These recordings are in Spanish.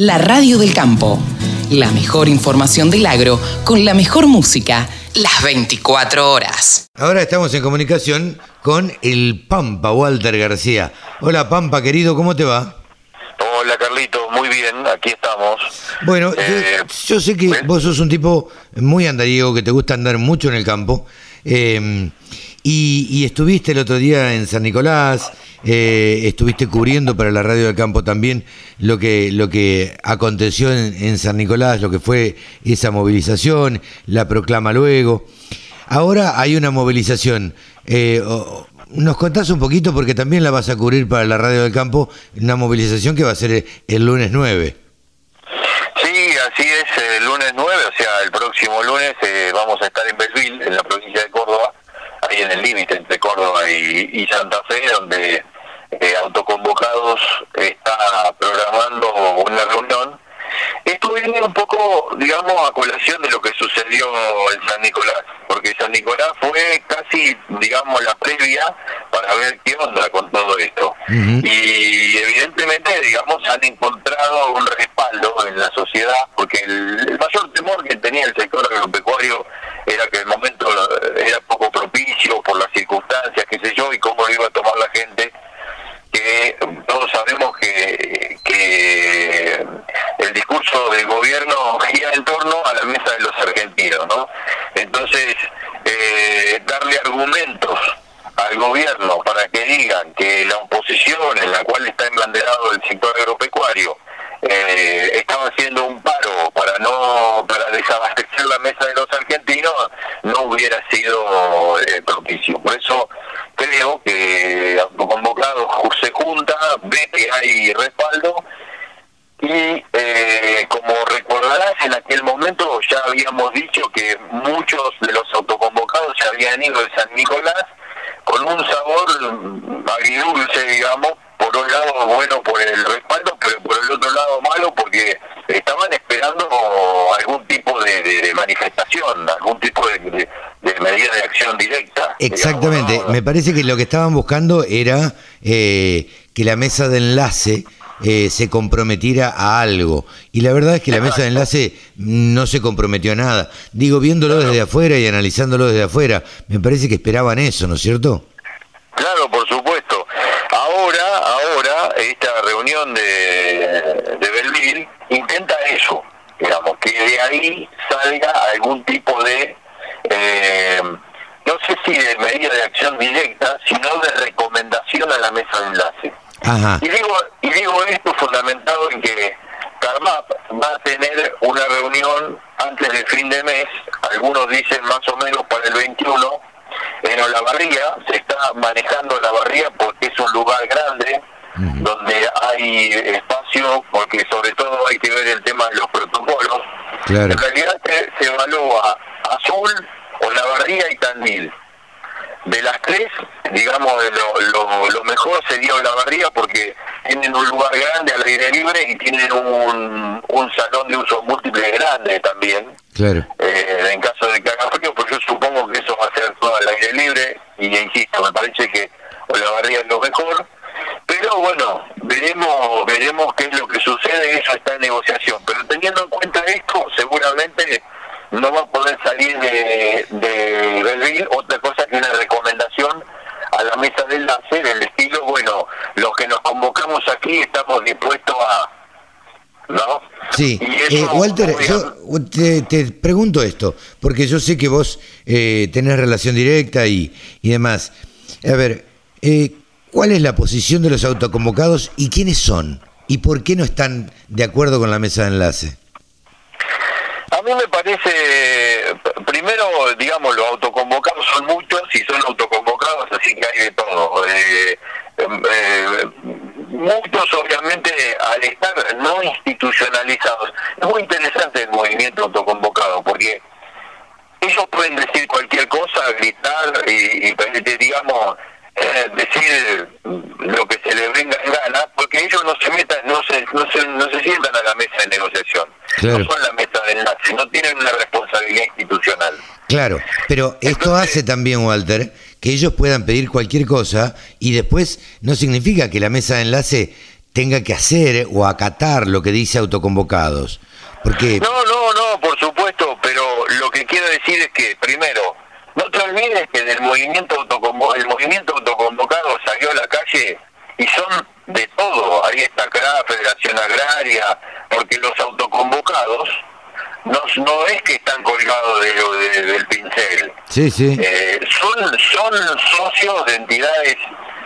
La radio del campo. La mejor información del agro con la mejor música las 24 horas. Ahora estamos en comunicación con el Pampa, Walter García. Hola Pampa, querido, ¿cómo te va? Hola Carlito, muy bien, aquí estamos. Bueno, yo- Eh, yo, sé que ¿ves? vos sos un tipo muy andariego, que te gusta andar mucho en el campo. eh, y, estuviste el otro día en San Nicolás, eh, estuviste cubriendo para la radio del campo también lo que, lo que aconteció en, San Nicolás, lo que fue esa movilización, la proclama luego. Ahora hay una movilización. eh, nos contás un poquito porque también la vas a cubrir para la radio del campo, una movilización que va a ser el, el lunes 9. Sí, así es, el lunes 9, o sea, el próximo lunes eh, vamos a estar en Belville, en la provincia de Córdoba, ahí en el límite entre Córdoba y, y Santa Fe, donde eh, Autoconvocados está programando una reunión. Esto viene un poco, digamos, a colación de lo que sucedió en San Nicolás, porque San Nicolás fue casi, digamos, la previa para ver qué onda con todo esto. Y evidentemente, digamos, han encontrado un respaldo en la sociedad, porque el, el mayor temor que tenía el sector agropecuario era que el momento eh, era poco propicio por las circunstancias, qué sé yo, y cómo lo iba a tomar la gente que todos sabemos que, que el discurso del gobierno gira en torno a la mesa de los argentinos, ¿no? Entonces, eh, darle argumentos al gobierno que digan que la oposición en la cual está embanderado el sector agropecuario eh, estaba haciendo un paro para no para desabastecer la mesa de los argentinos no hubiera sido eh, propicio. Por eso creo que autoconvocados se junta ve que hay respaldo y eh, como recordarás, en aquel momento ya habíamos dicho que muchos de los autoconvocados se habían ido de San Nicolás con un sabor mm, agridulce, digamos, por un lado bueno por el respaldo, pero por el otro lado malo porque estaban esperando algún tipo de, de- de manifestación, algún tipo de, de- de medida de acción directa. Exactamente, digamos, ¿no? me parece que lo que estaban buscando era eh, que la mesa de enlace eh, se comprometiera a algo. Y la verdad es que la mesa de enlace no se comprometió a nada. Digo, viéndolo desde afuera y analizándolo desde afuera, me parece que esperaban eso, ¿no es cierto? Claro, por supuesto. Ahora, ahora, esta reunión de, de Belville intenta eso, digamos, que de ahí salga algún tipo de, eh, no sé si de medida de acción directa, sino de recomendación a la mesa de enlace. Ajá. Y digo, y digo esto fundamentado en que Carmap va a tener una reunión antes del fin de mes, algunos dicen más o menos para el 21, en Olavarría, se está manejando Olavarría porque es un lugar grande, donde hay espacio, porque sobre todo hay que ver el tema de los protocolos. Claro. En realidad se, se evalúa Azul, Olavarría y Tandil de las tres, digamos, lo, lo, lo mejor sería Olavarría porque tienen un lugar grande al aire libre y tienen un, un salón de uso múltiple grande también. Claro. Eh, en caso de que haga frío, pues yo supongo que eso va a ser todo al aire libre y insisto, me parece que Olavarría es lo mejor. Pero bueno, veremos veremos qué es lo que sucede, eso está en negociación. Pero teniendo en cuenta esto, seguramente no va a poder de, de otra cosa que una recomendación a la mesa de enlace del estilo, bueno, los que nos convocamos aquí estamos dispuestos a... ¿No? Sí, eso, Eh, Walter, yo te, te pregunto esto, porque yo sé que vos eh, tenés relación directa y, y demás. A ver, eh, ¿cuál es la posición de los autoconvocados y quiénes son? ¿Y por qué no están de acuerdo con la mesa de enlace? A mí me parece, primero, digamos, los autoconvocados son muchos y son autoconvocados, así que hay de todo. Eh, em, eh, muchos, obviamente, al estar no institucionalizados. Es muy interesante el movimiento autoconvocado, porque ellos pueden decir cualquier cosa, gritar y, y, digamos, eh, decir lo que se les venga en gana, porque ellos no se metan, no se, no se, no se sientan a la mesa de negociación, Claro. no son la mesa de enlace, no tienen una responsabilidad institucional. Claro, pero esto hace también, Walter, que ellos puedan pedir cualquier cosa y después no significa que la mesa de enlace tenga que hacer o acatar lo que dice autoconvocados. Porque... No, no, no, por supuesto, pero lo que quiero decir es que, primero, no te olvides que del movimiento el movimiento autoconvocado salió a la calle y son de todo. Ahí está CRA, Federación Agraria, porque los autoconvocados no, no es que están colgados de, del pincel. Sí, sí. Eh, son, son socios de entidades,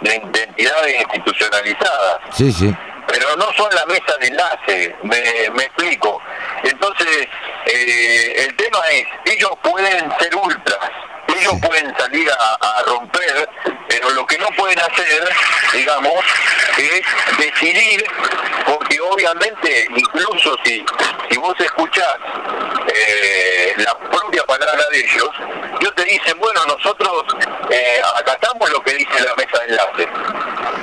de, entidades institucionalizadas. Sí, sí. Pero no son la mesa de enlace, me, me explico. Entonces, eh, el tema es, ellos pueden ser ultras, ellos pueden salir a, romper, pero lo que no pueden hacer, digamos, es decidir, porque obviamente, incluso si, si vos escuchás eh, la propia palabra de ellos, ellos te dicen, bueno, nosotros eh, acatamos lo que dice la mesa de enlace,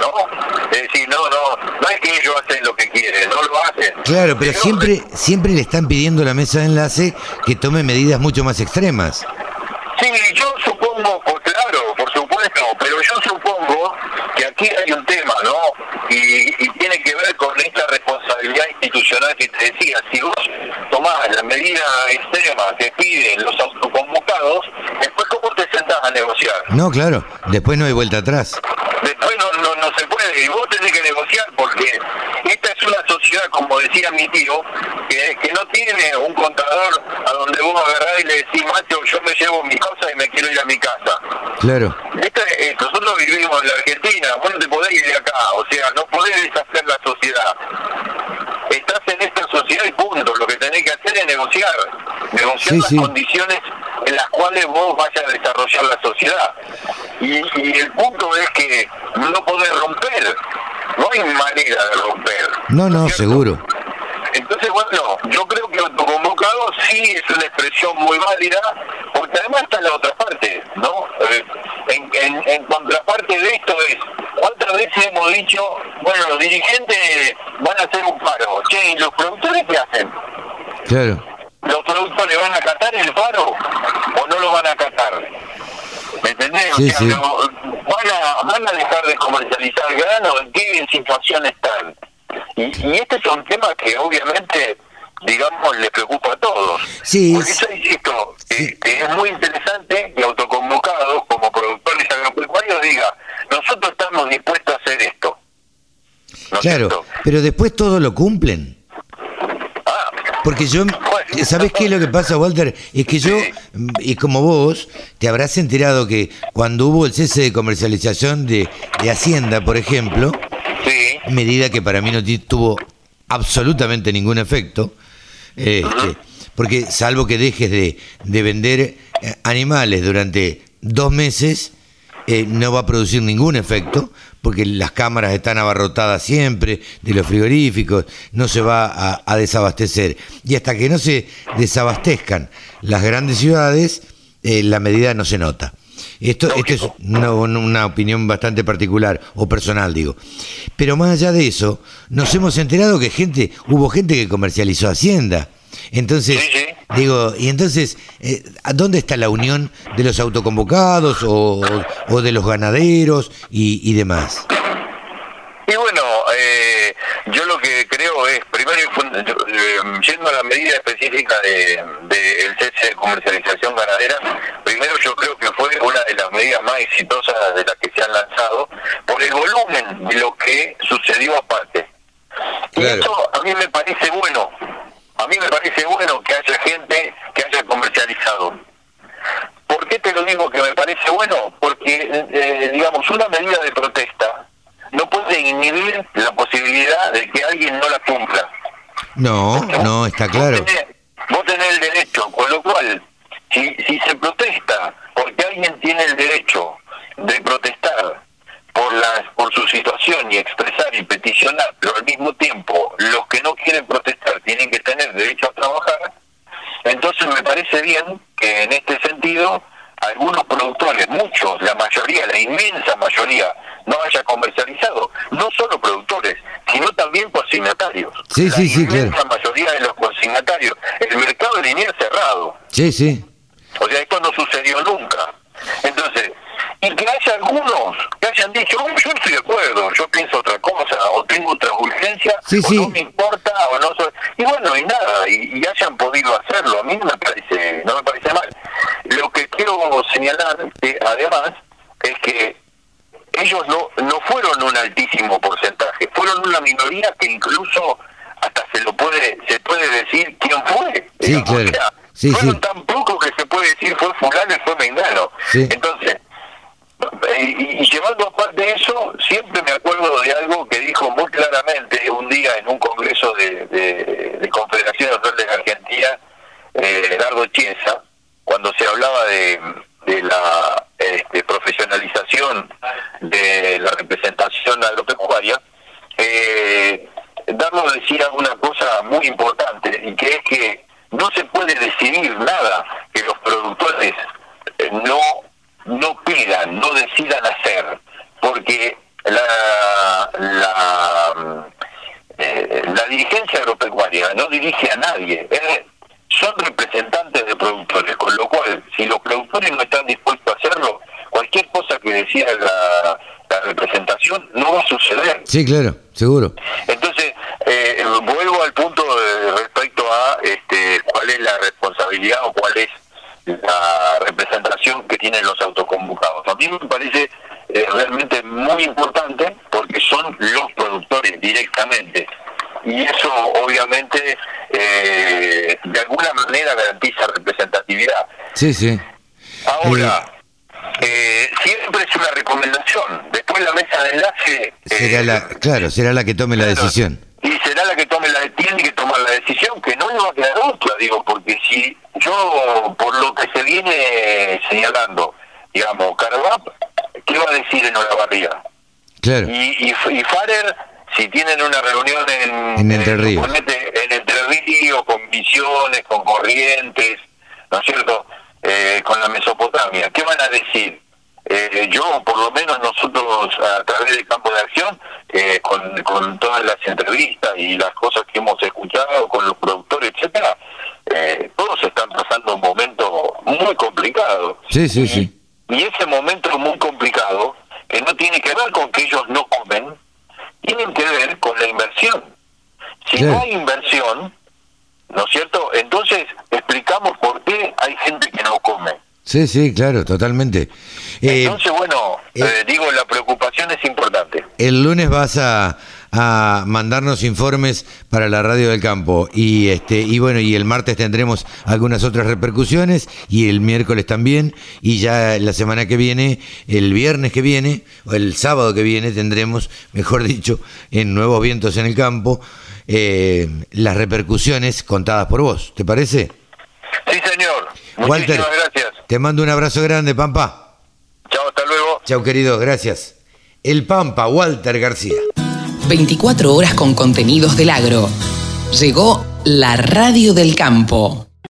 ¿no? Es decir, no, no, no es que ellos hacen lo que quieren, no lo hacen. Claro, pero siempre, siempre le están pidiendo a la mesa de enlace que tome medidas mucho más extremas. Yo supongo, pues claro, por supuesto, pero yo supongo que aquí hay un tema, ¿no? Y, tiene que ver con esta responsabilidad institucional que te decía. Si vos tomás la medida extrema que piden los autoconvocados, después ¿cómo te sentás a negociar? No, claro, después no hay vuelta atrás. Después no, no, no se puede, y vos tenés que negociar porque una sociedad, como decía mi tío, que, que no tiene un contador a donde vos agarrás y le decís, macho, yo me llevo mi cosa y me quiero ir a mi casa. Claro. Este, nosotros vivimos en la Argentina, vos no te podés ir de acá, o sea, no podés deshacer la sociedad. Estás en esta sociedad y punto, lo que tenés que hacer es negociar, negociar las condiciones en las cuales vos vayas a desarrollar la sociedad. Y, y el punto es que no podés romper, no hay manera de romper. No, no, seguro. Entonces, bueno, yo creo que autoconvocado sí es una expresión muy válida, porque además está la otra parte, ¿no? Eh, en, en, contraparte de esto es, ¿cuántas veces hemos dicho, bueno, los dirigentes van a hacer un paro? Che, ¿y los productores qué hacen? Claro. ¿Los productores van a acatar el paro o no lo van a acatar? ¿Me entendés? Sí, sí. van, a, van a dejar de comercializar grano, ¿en qué situación están? Y, y este es un tema que obviamente, digamos, le preocupa a todos. Sí. Por eso insisto, que es muy interesante que autoconvocados como productores agropecuarios diga, nosotros estamos dispuestos a hacer esto. claro, pero después todo lo cumplen. Porque yo, ¿sabes qué es lo que pasa, Walter? Es que yo, y como vos, te habrás enterado que cuando hubo el cese de comercialización de, de Hacienda, por ejemplo, medida que para mí no tuvo absolutamente ningún efecto, este, porque salvo que dejes de, vender eh, animales durante dos meses, eh, no va a producir ningún efecto, porque las cámaras están abarrotadas siempre de los frigoríficos, no se va a, desabastecer. Y hasta que no se desabastezcan las grandes ciudades, eh, la medida no se nota. Esto, es una, opinión bastante particular o personal, digo. Pero más allá de eso, nos hemos enterado que gente, hubo gente que comercializó Hacienda. Entonces, digo, y entonces, eh, ¿dónde está la unión de los autoconvocados o, de los ganaderos y, demás? Y bueno, eh, yo lo que creo es, primero, eh, yendo a la medida específica del de, cese de comercialización ganadera, primero yo creo que fue una de las medidas más exitosas de las que se han lanzado por el volumen de lo que sucedió aparte. Y eso a mí me parece bueno, a mí me parece bueno que haya gente que haya comercializado. ¿Por qué te lo digo que me parece bueno? Porque, eh, digamos, una medida de protesta no puede inhibir la posibilidad de que alguien no la cumpla. No, no, está claro. Vos tenés, el derecho, con lo cual, si, si se protesta porque alguien tiene el derecho de protestar y expresar y peticionar, pero al mismo tiempo los que no quieren protestar tienen que tener derecho a trabajar, entonces me parece bien que en este sentido algunos productores, muchos, la mayoría, la inmensa mayoría, no haya comercializado. No solo productores, sino también consignatarios. Sí, sí, sí, La inmensa mayoría de los consignatarios. El mercado lineal cerrado. Sí, sí. O sea, esto no sucedió nunca. Entonces, y que haya algunos que hayan dicho, oh, yo estoy de acuerdo, yo pienso otra cosa o tengo otra urgencia, o no me importa, o no soy... Y bueno, y nada, y, hayan podido hacerlo, a mí no me parece, no me parece mal. Lo que quiero señalar, que además, es que ellos no, no fueron un altísimo porcentaje, fueron una minoría que incluso hasta se lo puede se puede decir quién fue. Sí, claro. fueron tan pocos que se puede decir fue fulano y fue mengano. Entonces, y, llevando aparte eso, siempre me acuerdo de algo que dijo muy claramente un día en un congreso de, de, de Confederación de Argentina, eh, Chiesa, cuando se hablaba de, de la este, profesionalización de la representación agropecuaria, eh, Darlo decía una cosa muy importante, y que es que no se puede decidir nada que los productores eh, no no pidan, no decidan hacer, porque la, la, eh, la dirigencia agropecuaria no nadie, son representantes de productores, con lo cual, si los productores no están dispuestos a hacerlo, cualquier cosa que decía la, la representación no va a suceder. Sí, claro, seguro. Entonces, eh, vuelvo al punto respecto a este, cuál es la responsabilidad o cuál es la representación que tienen los autoconvocados. A mí me parece eh, realmente muy importante porque son los productores directamente y eso obviamente eh, de alguna manera garantiza representatividad. Sí, sí. Ahora, eh, siempre es una recomendación. Después la mesa de enlace... Será la, claro, será la que tome la decisión y será la que tome la tiene que tomar la decisión que no le va a quedar otra digo porque si yo por lo que se viene señalando digamos Carvap qué va a decir en Olavarría claro y, y, y Farer si tienen una reunión en, en Entre Ríos en Entre Ríos con Misiones con Corrientes no es cierto eh, con la Mesopotamia qué van a decir eh, yo, por lo menos nosotros a través del campo de acción, eh, con, con todas las entrevistas y las cosas que hemos escuchado con los productores, etcétera, eh, todos están pasando un momento muy complicado. Sí, sí, sí. Y ese momento muy complicado, que no tiene que ver con que ellos no comen, tiene que ver con la inversión. Si no hay inversión, ¿no es cierto? Entonces explicamos por qué hay gente que no come. Sí, sí, claro, totalmente. Eh, Entonces, bueno, eh, eh, digo, la preocupación es importante. El lunes vas a, a, mandarnos informes para la radio del campo y este y bueno y el martes tendremos algunas otras repercusiones y el miércoles también y ya la semana que viene, el viernes que viene o el sábado que viene tendremos, mejor dicho, en nuevos vientos en el campo las repercusiones contadas por vos. ¿Te parece? Sí, señor. Walter, gracias. Te mando un abrazo grande, Pampa. Chao, hasta luego. Chao, querido, gracias. El Pampa, Walter García. 24 horas con contenidos del agro. Llegó la radio del campo.